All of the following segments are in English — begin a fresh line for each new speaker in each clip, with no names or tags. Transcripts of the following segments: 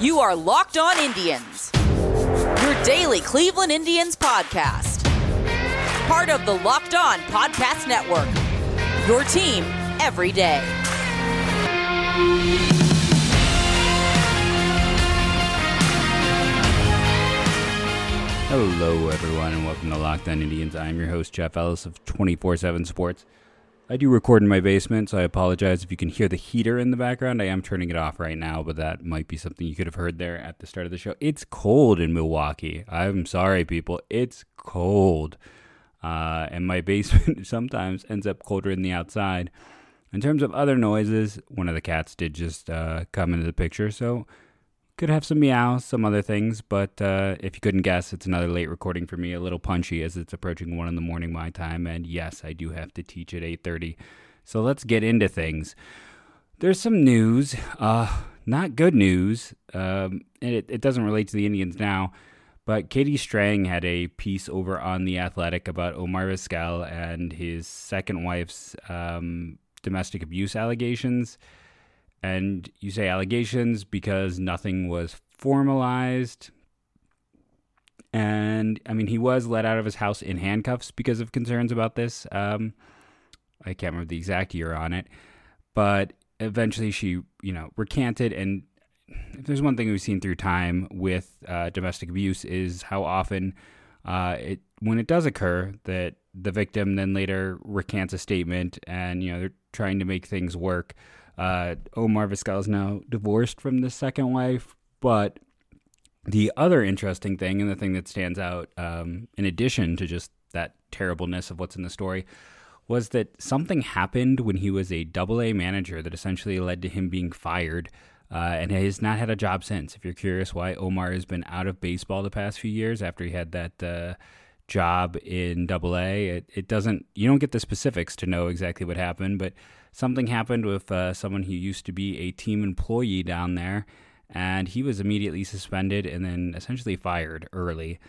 You are Locked On Indians, your daily Cleveland Indians podcast. Part of the Locked On Podcast Network, your team every day.
Hello, everyone, and welcome to Locked On Indians. I'm your host, Jeff Ellis of 24 7 Sports. I do record in my basement, so I apologize if you can hear the heater in the background. I am turning it off right now, but that might be something you could have heard there at the start of the show. It's cold in Milwaukee. I'm sorry, people. It's cold. Uh, and my basement sometimes ends up colder than the outside. In terms of other noises, one of the cats did just uh, come into the picture, so could have some meows, some other things, but uh, if you couldn't guess, it's another late recording for me, a little punchy as it's approaching one in the morning my time, and yes, I do have to teach at eight thirty. So let's get into things. There's some news, uh, not good news, um, and it, it doesn't relate to the Indians now. But Katie Strang had a piece over on The Athletic about Omar Vizquel and his second wife's um, domestic abuse allegations and you say allegations because nothing was formalized. And I mean, he was let out of his house in handcuffs because of concerns about this. Um, I can't remember the exact year on it, but eventually she, you know, recanted. And if there's one thing we've seen through time with uh, domestic abuse is how often uh, it when it does occur that the victim then later recants a statement and you know they're trying to make things work. Uh, Omar Vizquel is now divorced from the second wife, but the other interesting thing and the thing that stands out, um, in addition to just that terribleness of what's in the story, was that something happened when he was a double A manager that essentially led to him being fired. Uh, and has not had a job since. If you're curious why Omar has been out of baseball the past few years after he had that uh, job in Double A, it, it doesn't. You don't get the specifics to know exactly what happened, but something happened with uh, someone who used to be a team employee down there, and he was immediately suspended and then essentially fired early.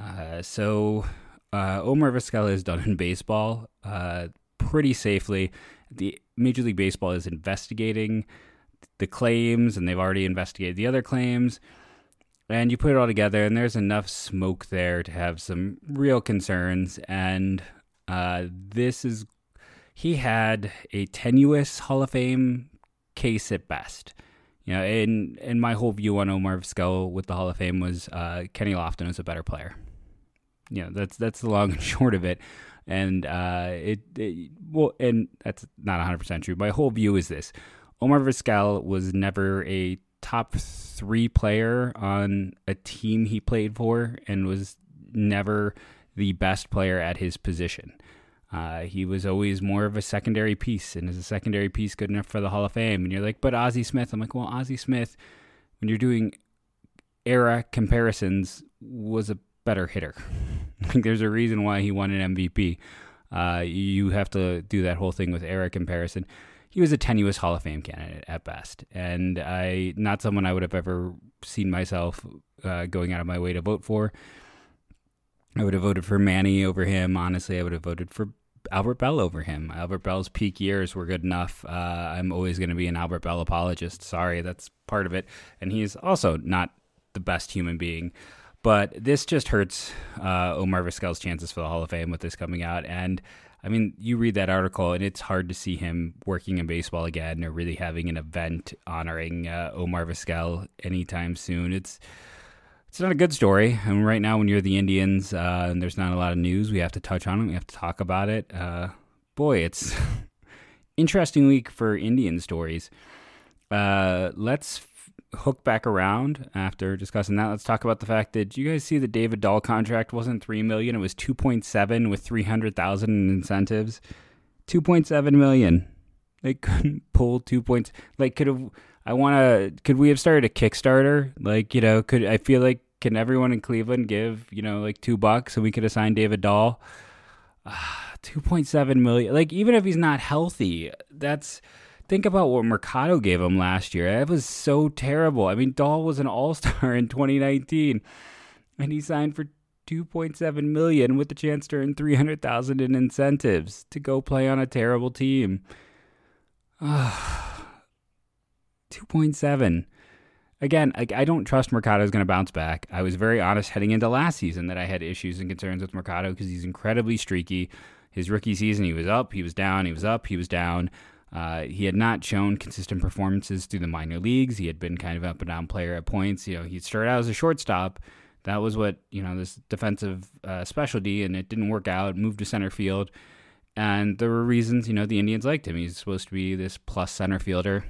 Uh, so uh, Omar Vizquel is done in baseball uh, pretty safely. The Major League Baseball is investigating the claims, and they've already investigated the other claims. And you put it all together, and there's enough smoke there to have some real concerns. And uh, this is he had a tenuous Hall of Fame case at best. You know, and and my whole view on Omar Vizquel with the Hall of Fame was uh, Kenny Lofton is a better player. You know, that's that's the long and short of it. And uh, it, it well, and that's not 100 percent true. My whole view is this: Omar Vizquel was never a top three player on a team he played for, and was never the best player at his position. Uh, he was always more of a secondary piece, and is a secondary piece good enough for the Hall of Fame? And you're like, but Ozzie Smith. I'm like, well, Ozzie Smith, when you're doing era comparisons, was a better hitter. like, there's a reason why he won an MVP. Uh, you have to do that whole thing with era comparison. He was a tenuous Hall of Fame candidate at best, and I not someone I would have ever seen myself uh, going out of my way to vote for. I would have voted for Manny over him. Honestly, I would have voted for Albert Belle over him. Albert Belle's peak years were good enough. Uh, I'm always going to be an Albert Belle apologist. Sorry, that's part of it. And he's also not the best human being. But this just hurts uh, Omar Vizquel's chances for the Hall of Fame with this coming out. And I mean, you read that article, and it's hard to see him working in baseball again or really having an event honoring uh, Omar Vizquel anytime soon. It's it's not a good story. I mean, right now, when you're the Indians uh, and there's not a lot of news, we have to touch on it. We have to talk about it. Uh, boy, it's interesting week for Indian stories. Uh, let's f- hook back around after discussing that. Let's talk about the fact that you guys see the David Dahl contract wasn't three million; it was two point seven with three hundred thousand in incentives. Two point seven million. They couldn't pull two points. Like, could have. I want to. Could we have started a Kickstarter? Like, you know, could I feel like can everyone in Cleveland give you know like two bucks and we could assign David Dahl? Uh, two point seven million. Like, even if he's not healthy, that's. Think about what Mercado gave him last year. That was so terrible. I mean, Dahl was an All Star in 2019, and he signed for 2.7 million with the chance to earn 300,000 in incentives to go play on a terrible team. Uh, 2.7. again, I, I don't trust Mercado is going to bounce back. I was very honest heading into last season that I had issues and concerns with Mercado because he's incredibly streaky. His rookie season, he was up, he was down, he was up, he was down. Uh, he had not shown consistent performances through the minor leagues. He had been kind of up and down player at points. You know, he started out as a shortstop. That was what you know this defensive uh, specialty, and it didn't work out. Moved to center field, and there were reasons. You know, the Indians liked him. He's supposed to be this plus center fielder.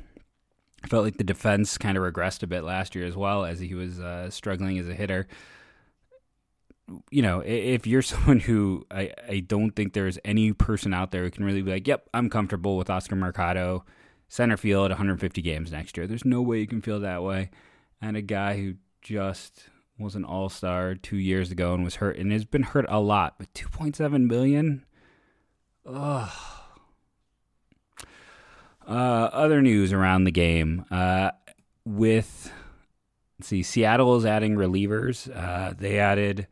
I felt like the defense kind of regressed a bit last year as well as he was uh, struggling as a hitter. You know, if you're someone who I, I don't think there's any person out there who can really be like, yep, I'm comfortable with Oscar Mercado, center field, 150 games next year. There's no way you can feel that way. And a guy who just was an all star two years ago and was hurt and has been hurt a lot, but 2.7 million? Ugh uh, other news around the game uh, with let's see, Seattle is adding relievers. Uh, they added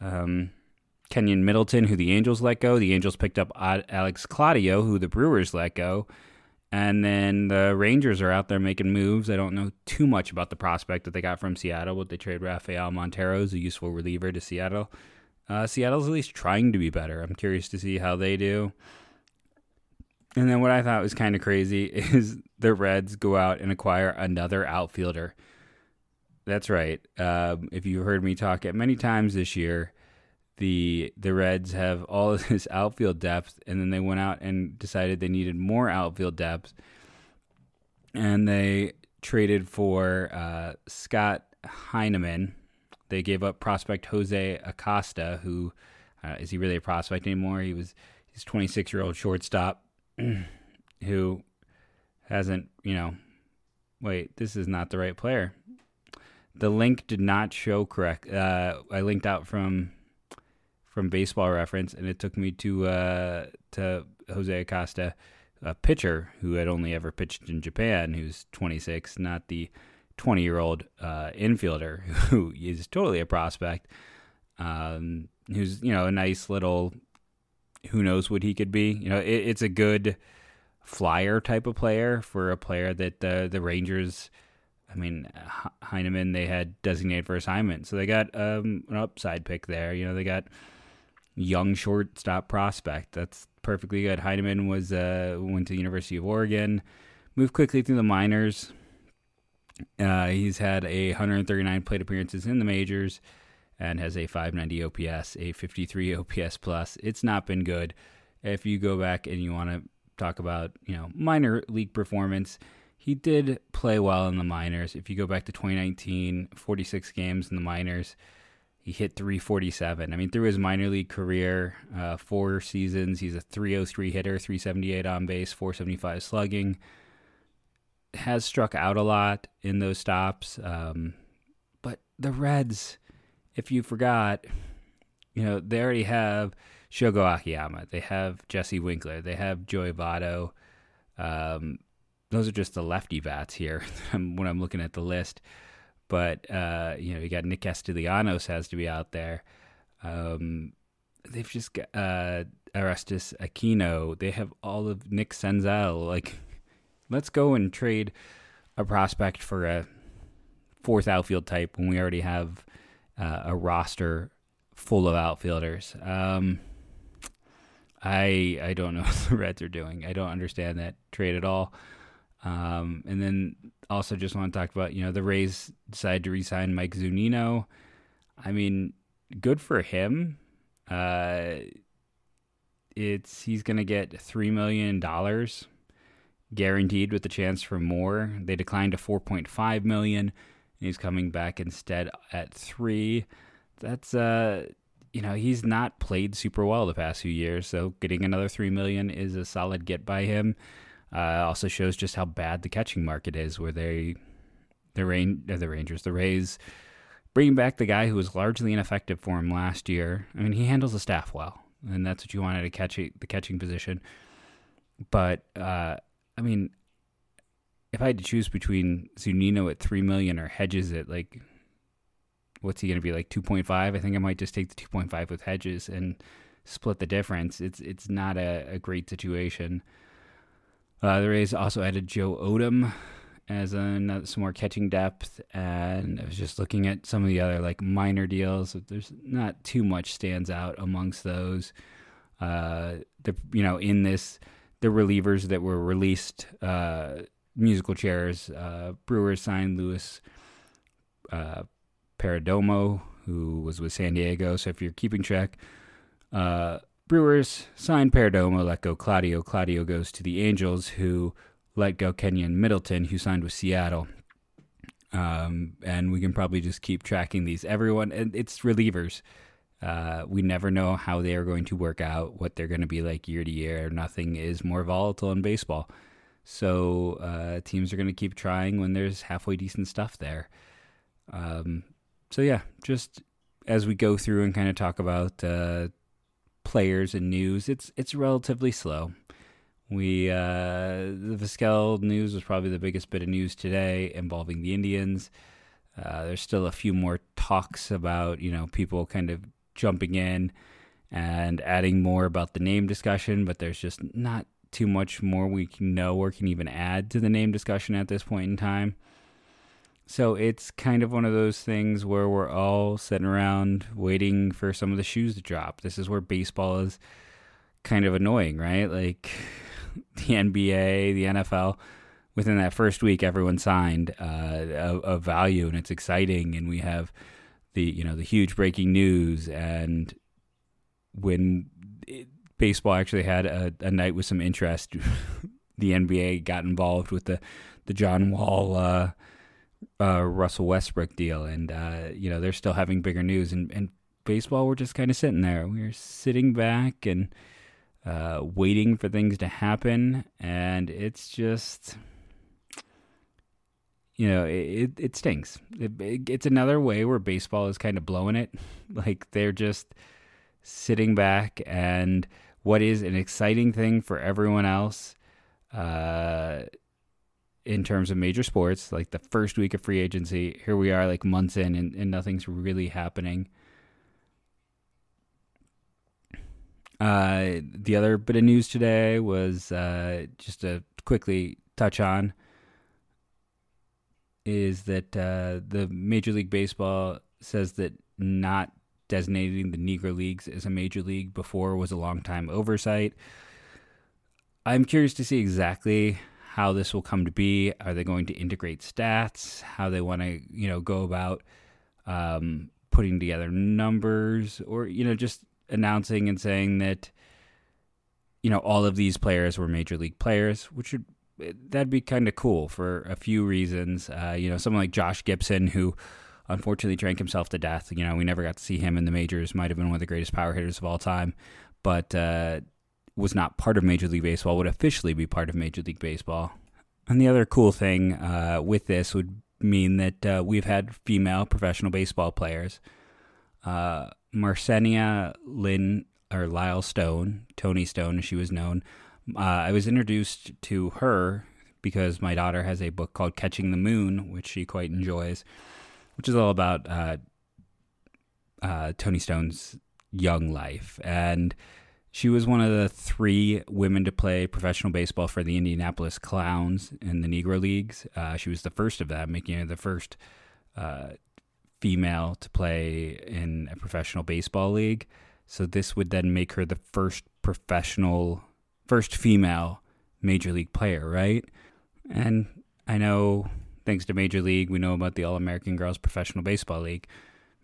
um, Keynan Middleton, who the Angels let go. The Angels picked up Alex Claudio, who the Brewers let go. And then the Rangers are out there making moves. I don't know too much about the prospect that they got from Seattle, but they trade Rafael Montero as a useful reliever to Seattle. Uh, Seattle's at least trying to be better. I'm curious to see how they do. And then what I thought was kind of crazy is the Reds go out and acquire another outfielder. That's right. Um, if you've heard me talk it many times this year, the the Reds have all of this outfield depth, and then they went out and decided they needed more outfield depth, and they traded for uh, Scott Heineman. They gave up prospect Jose Acosta, who uh, is he really a prospect anymore? He was he's 26 year old shortstop who hasn't, you know, wait, this is not the right player. The link did not show correct. Uh, I linked out from from Baseball Reference, and it took me to uh, to Jose Acosta, a pitcher who had only ever pitched in Japan, who's 26, not the 20 year old uh, infielder who is totally a prospect. Um, who's you know a nice little who knows what he could be. You know, it, it's a good flyer type of player for a player that the the Rangers. I mean, Heineman they had designated for assignment, so they got um, an upside pick there. You know, they got young shortstop prospect. That's perfectly good. Heineman was uh, went to the University of Oregon, moved quickly through the minors. Uh, he's had a 139 plate appearances in the majors and has a 590 OPS, a 53 OPS plus. It's not been good. If you go back and you want to talk about, you know, minor league performance, he did play well in the minors. If you go back to 2019, 46 games in the minors, he hit 347. I mean, through his minor league career, uh, four seasons, he's a 303 hitter, 378 on base, 475 slugging. Has struck out a lot in those stops. Um, but the Reds, if you forgot, you know, they already have Shogo Akiyama. They have Jesse Winker, They have Joey Votto. Um, those are just the lefty bats here when I'm looking at the list. But, uh, you know, you got Nick Castellanos has to be out there. Um, they've just got uh, Aristides Aquino. They have all of Nick Senzel. Like, let's go and trade a prospect for a fourth outfield type when we already have uh, a roster full of outfielders. Um, I I don't know what the Reds are doing. I don't understand that trade at all. Um, and then also just want to talk about you know the Rays decided to resign Mike Zunino. I mean, good for him. Uh, it's he's going to get three million dollars guaranteed with the chance for more. They declined to four point five million. He's coming back instead at three. That's uh, you know, he's not played super well the past few years, so getting another three million is a solid get by him. Uh, also shows just how bad the catching market is, where they, the rain, uh, the Rangers, the Rays, bringing back the guy who was largely ineffective for him last year. I mean, he handles the staff well, and that's what you wanted to catch the catching position. But uh, I mean, if I had to choose between Zunino at three million or Hedges at like, what's he going to be like two point five? I think I might just take the two point five with Hedges and split the difference. It's it's not a, a great situation. Uh, the Rays also added Joe Odom as a, some more catching depth, and I was just looking at some of the other like minor deals. There's not too much stands out amongst those. Uh, the you know in this the relievers that were released uh, musical chairs. Uh, Brewers signed Luis uh, Perdomo, who was with San Diego. So if you're keeping track, uh, Brewers signed Perdomo, let go Claudio. Claudio goes to the Angels, who let go Keynan Middleton, who signed with Seattle. Um, and we can probably just keep tracking these. Everyone, and it's relievers. Uh, we never know how they are going to work out, what they're going to be like year to year. Nothing is more volatile in baseball. So uh, teams are going to keep trying when there's halfway decent stuff there. Um, so yeah, just as we go through and kind of talk about uh, players and news, it's it's relatively slow. We uh, the Vizquel news was probably the biggest bit of news today involving the Indians. Uh, there's still a few more talks about you know people kind of jumping in and adding more about the name discussion, but there's just not too much more we can know or can even add to the name discussion at this point in time. So it's kind of one of those things where we're all sitting around waiting for some of the shoes to drop. This is where baseball is kind of annoying, right? Like the NBA, the NFL, within that first week, everyone signed uh, a, a value, and it's exciting, and we have the you know the huge breaking news, and when baseball actually had a, a night with some interest. the NBA got involved with the the John Wall uh, uh, Russell Westbrook deal, and uh, you know they're still having bigger news. And, and baseball, we're just kind of sitting there. We're sitting back and uh, waiting for things to happen, and it's just you know it it stinks. It, it, it's another way where baseball is kind of blowing it, like they're just sitting back and what is an exciting thing for everyone else uh, in terms of major sports, like the first week of free agency. Here we are, like months in, and, and nothing's really happening. Uh, the other bit of news today was uh, just to quickly touch on is that uh, the Major League Baseball says that not designating the Negro Leagues as a major league before was a long time oversight. I'm curious to see exactly how this will come to be. Are they going to integrate stats? How they want to, you know, go about um, putting together numbers, or you know, just announcing and saying that, you know, all of these players were major league players, which would that'd be kind of cool for a few reasons. Uh, you know, someone like Josh Gibson who unfortunately drank himself to death. You know, we never got to see him in the majors. Might have been one of the greatest power hitters of all time, but uh, was not part of Major League Baseball. Would officially be part of Major League Baseball. And the other cool thing uh, with this would mean that uh, we've had female professional baseball players. Uh, Marcenia Lynn or Lyle Stone, Toni Stone, as she was known. Uh, I was introduced to her because my daughter has a book called Catching the Moon, which she quite enjoys which is all about uh, uh, Toni Stone's young life. And she was one of the three women to play professional baseball for the Indianapolis Clowns in the Negro Leagues. Uh, she was the first of them, making her the first uh, female to play in a professional baseball league. So this would then make her the first professional, first female major league player, right? And I know thanks to Major League, we know about the All American Girls Professional Baseball League.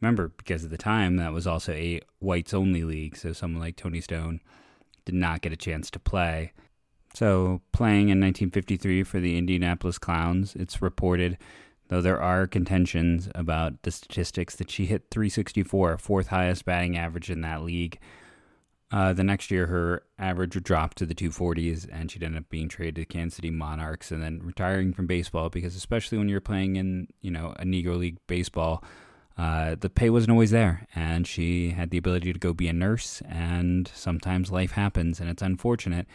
Remember, because at the time, that was also a whites only league, so someone like Toni Stone did not get a chance to play. So, playing in 1953 for the Indianapolis Clowns, it's reported, though there are contentions about the statistics, that she hit 364, fourth highest batting average in that league. Uh, the next year, her average would drop to the 240s, and she'd end up being traded to Kansas City Monarchs, and then retiring from baseball because, especially when you're playing in, you know, a Negro League baseball, uh, the pay wasn't always there, and she had the ability to go be a nurse. And sometimes life happens, and it's unfortunate.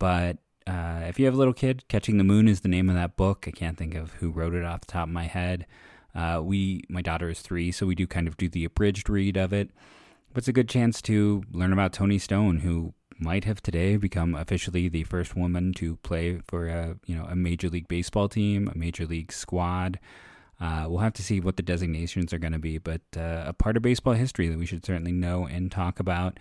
But uh, if you have a little kid, "Catching the Moon" is the name of that book. I can't think of who wrote it off the top of my head. Uh, we, my daughter is three, so we do kind of do the abridged read of it but it's a good chance to learn about Toni Stone, who might have today become officially the first woman to play for a you know a major league baseball team, a major league squad. Uh, we'll have to see what the designations are going to be, but uh, a part of baseball history that we should certainly know and talk about.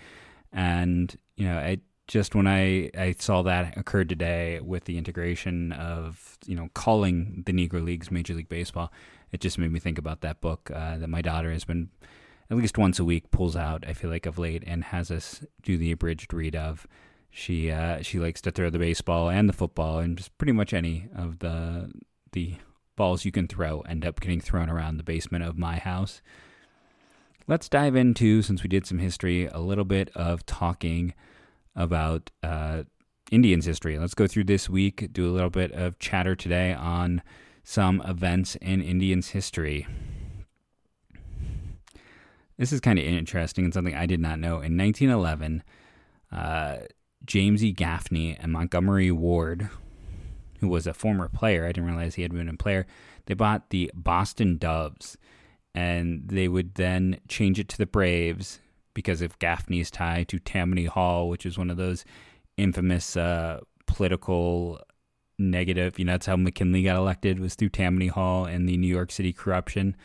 And you know, I just when I, I saw that occurred today with the integration of you know calling the Negro Leagues Major League Baseball, it just made me think about that book uh, that my daughter has been at least once a week pulls out. I feel like of late and has us do the abridged read of. She uh, she likes to throw the baseball and the football and just pretty much any of the the balls you can throw end up getting thrown around the basement of my house. Let's dive into, since we did some history, a little bit of talking about uh, Indians history. Let's go through this week, do a little bit of chatter today on some events in Indians history. This is kind of interesting and something I did not know. In 1911, uh, James E. Gaffney and Montgomery Ward, who was a former player, I didn't realize he had been a player, they bought the Boston Doves and they would then change it to the Braves because of Gaffney's tie to Tammany Hall, which is one of those infamous uh, political negative. You know, that's how McKinley got elected was through Tammany Hall and the New York City corruption.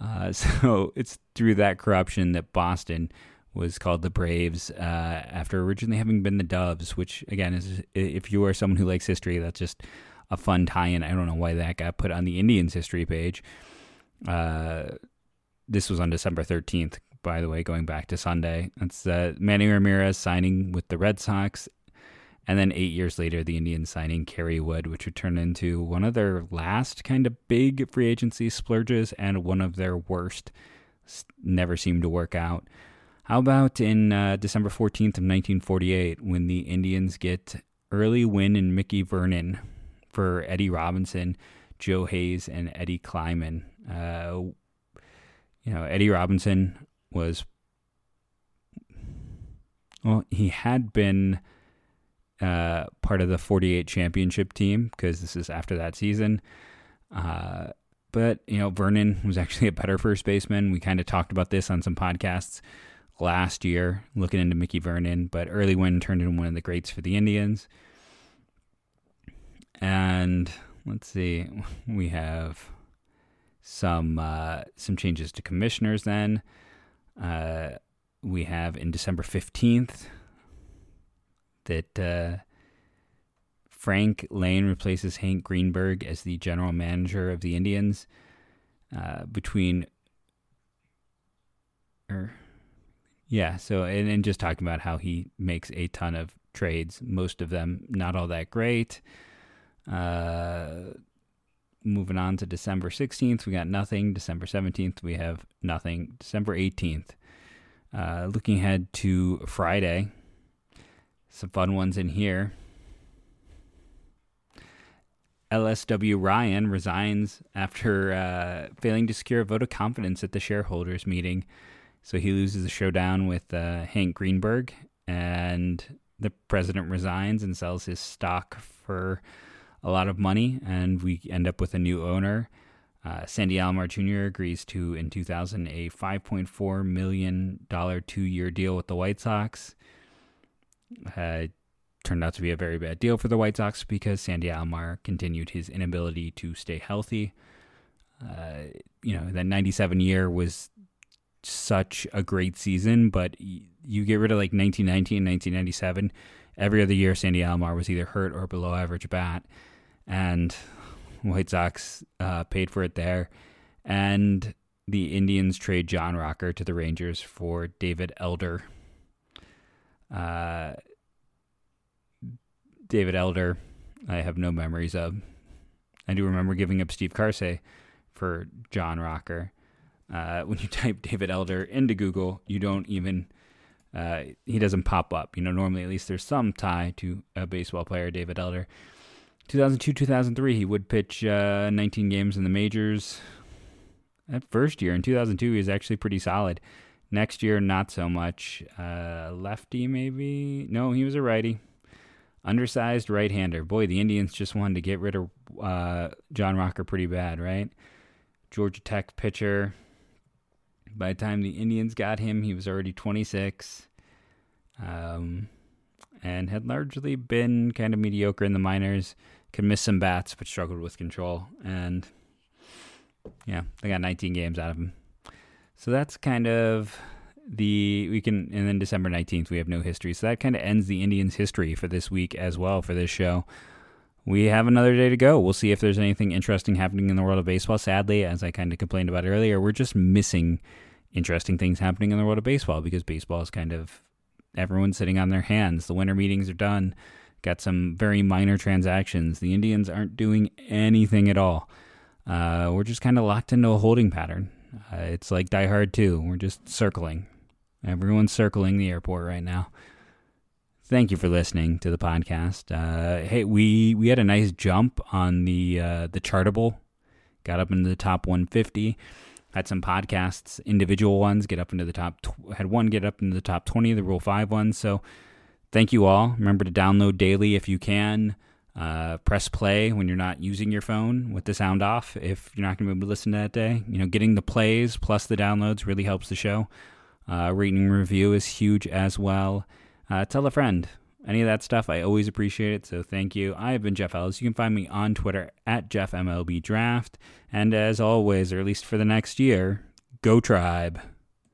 Uh, so it's through that corruption that Boston was called the Braves uh, after originally having been the Doves, which again is if you are someone who likes history, that's just a fun tie-in. I don't know why that got put on the Indians history page. Uh, this was on December 13th, by the way, going back to Sunday. That's uh, Manny Ramirez signing with the Red Sox. And then eight years later, the Indians signing Kerry Wood, which would turn into one of their last kind of big free agency splurges and one of their worst. Never seemed to work out. How about in uh, December 14th of 1948 when the Indians get Early Wynn in Mickey Vernon for Eddie Robinson, Joe Haynes, and Eddie Klieman. Uh, you know, Eddie Robinson was well, he had been uh, part of the 48 championship team because this is after that season. Uh, but, you know, Vernon was actually a better first baseman. We kind of talked about this on some podcasts last year, looking into Mickey Vernon, but Early Wynn turned into one of the greats for the Indians. And let's see, we have some uh, some changes to commissioners then. Uh, we have in December 15th that uh, Frank Lane replaces Hank Greenberg as the general manager of the Indians. Uh, between, er, yeah, so and, and just talking about how he makes a ton of trades, most of them not all that great. Uh, moving on to December 16th, we got nothing. December 17th, we have nothing. December 18th, uh, looking ahead to Friday, some fun ones in here. Ellis W. Ryan resigns after uh, failing to secure a vote of confidence at the shareholders meeting. So he loses the showdown with uh, Hank Greenberg, and the president resigns and sells his stock for a lot of money, and we end up with a new owner. Uh, Sandy Alomar Jr. agrees to, in 2000, a $5.4 million two year deal with the White Sox. Uh, turned out to be a very bad deal for the White Sox because Sandy Alomar continued his inability to stay healthy. Uh, you know, that 97 year was such a great season, but you get rid of like 1990 and 1997. Every other year, Sandy Alomar was either hurt or below average bat. And White Sox uh, paid for it there. And the Indians trade John Rocker to the Rangers for David Elder. Uh, David Elder, I have no memories of. I do remember giving up Steve Karsay for John Rocker. Uh, when you type David Elder into Google, you don't even uh, he doesn't pop up. You know, normally at least there's some tie to a baseball player, David Elder. 2002 2003, he would pitch uh, 19 games in the majors. That first year in 2002, he was actually pretty solid. Next year, not so much. Uh, lefty, maybe? No, he was a righty. Undersized right hander. Boy, the Indians just wanted to get rid of uh, John Rocker pretty bad, right? Georgia Tech pitcher. By the time the Indians got him, he was already 26. Um, and had largely been kind of mediocre in the minors. Could miss some bats, but struggled with control. And yeah, they got 19 games out of him. So that's kind of the we can and then December 19th we have no history. So that kind of ends the Indians history for this week as well for this show. We have another day to go. We'll see if there's anything interesting happening in the world of baseball. Sadly, as I kind of complained about earlier, we're just missing interesting things happening in the world of baseball because baseball is kind of everyone's sitting on their hands. The winter meetings are done. Got some very minor transactions. The Indians aren't doing anything at all. Uh, we're just kind of locked into a holding pattern. Uh, it's like Die Hard 2. We're just circling. Everyone's circling the airport right now. Thank you for listening to the podcast. Uh, hey, we we had a nice jump on the uh, the Chartable. Got up into the top 150. Had some podcasts, individual ones, get up into the top. Tw- had one get up into the top 20, the Rule Five ones. So thank you all. Remember to download daily if you can. Uh, press play when you're not using your phone with the sound off. If you're not going to be able to listen to that day, you know, getting the plays plus the downloads really helps the show. Uh, rating review is huge as well. Uh, tell a friend. Any of that stuff, I always appreciate it. So thank you. I have been Jeff Ellis. You can find me on Twitter at JeffMLBDraft. And as always, or at least for the next year, go Tribe.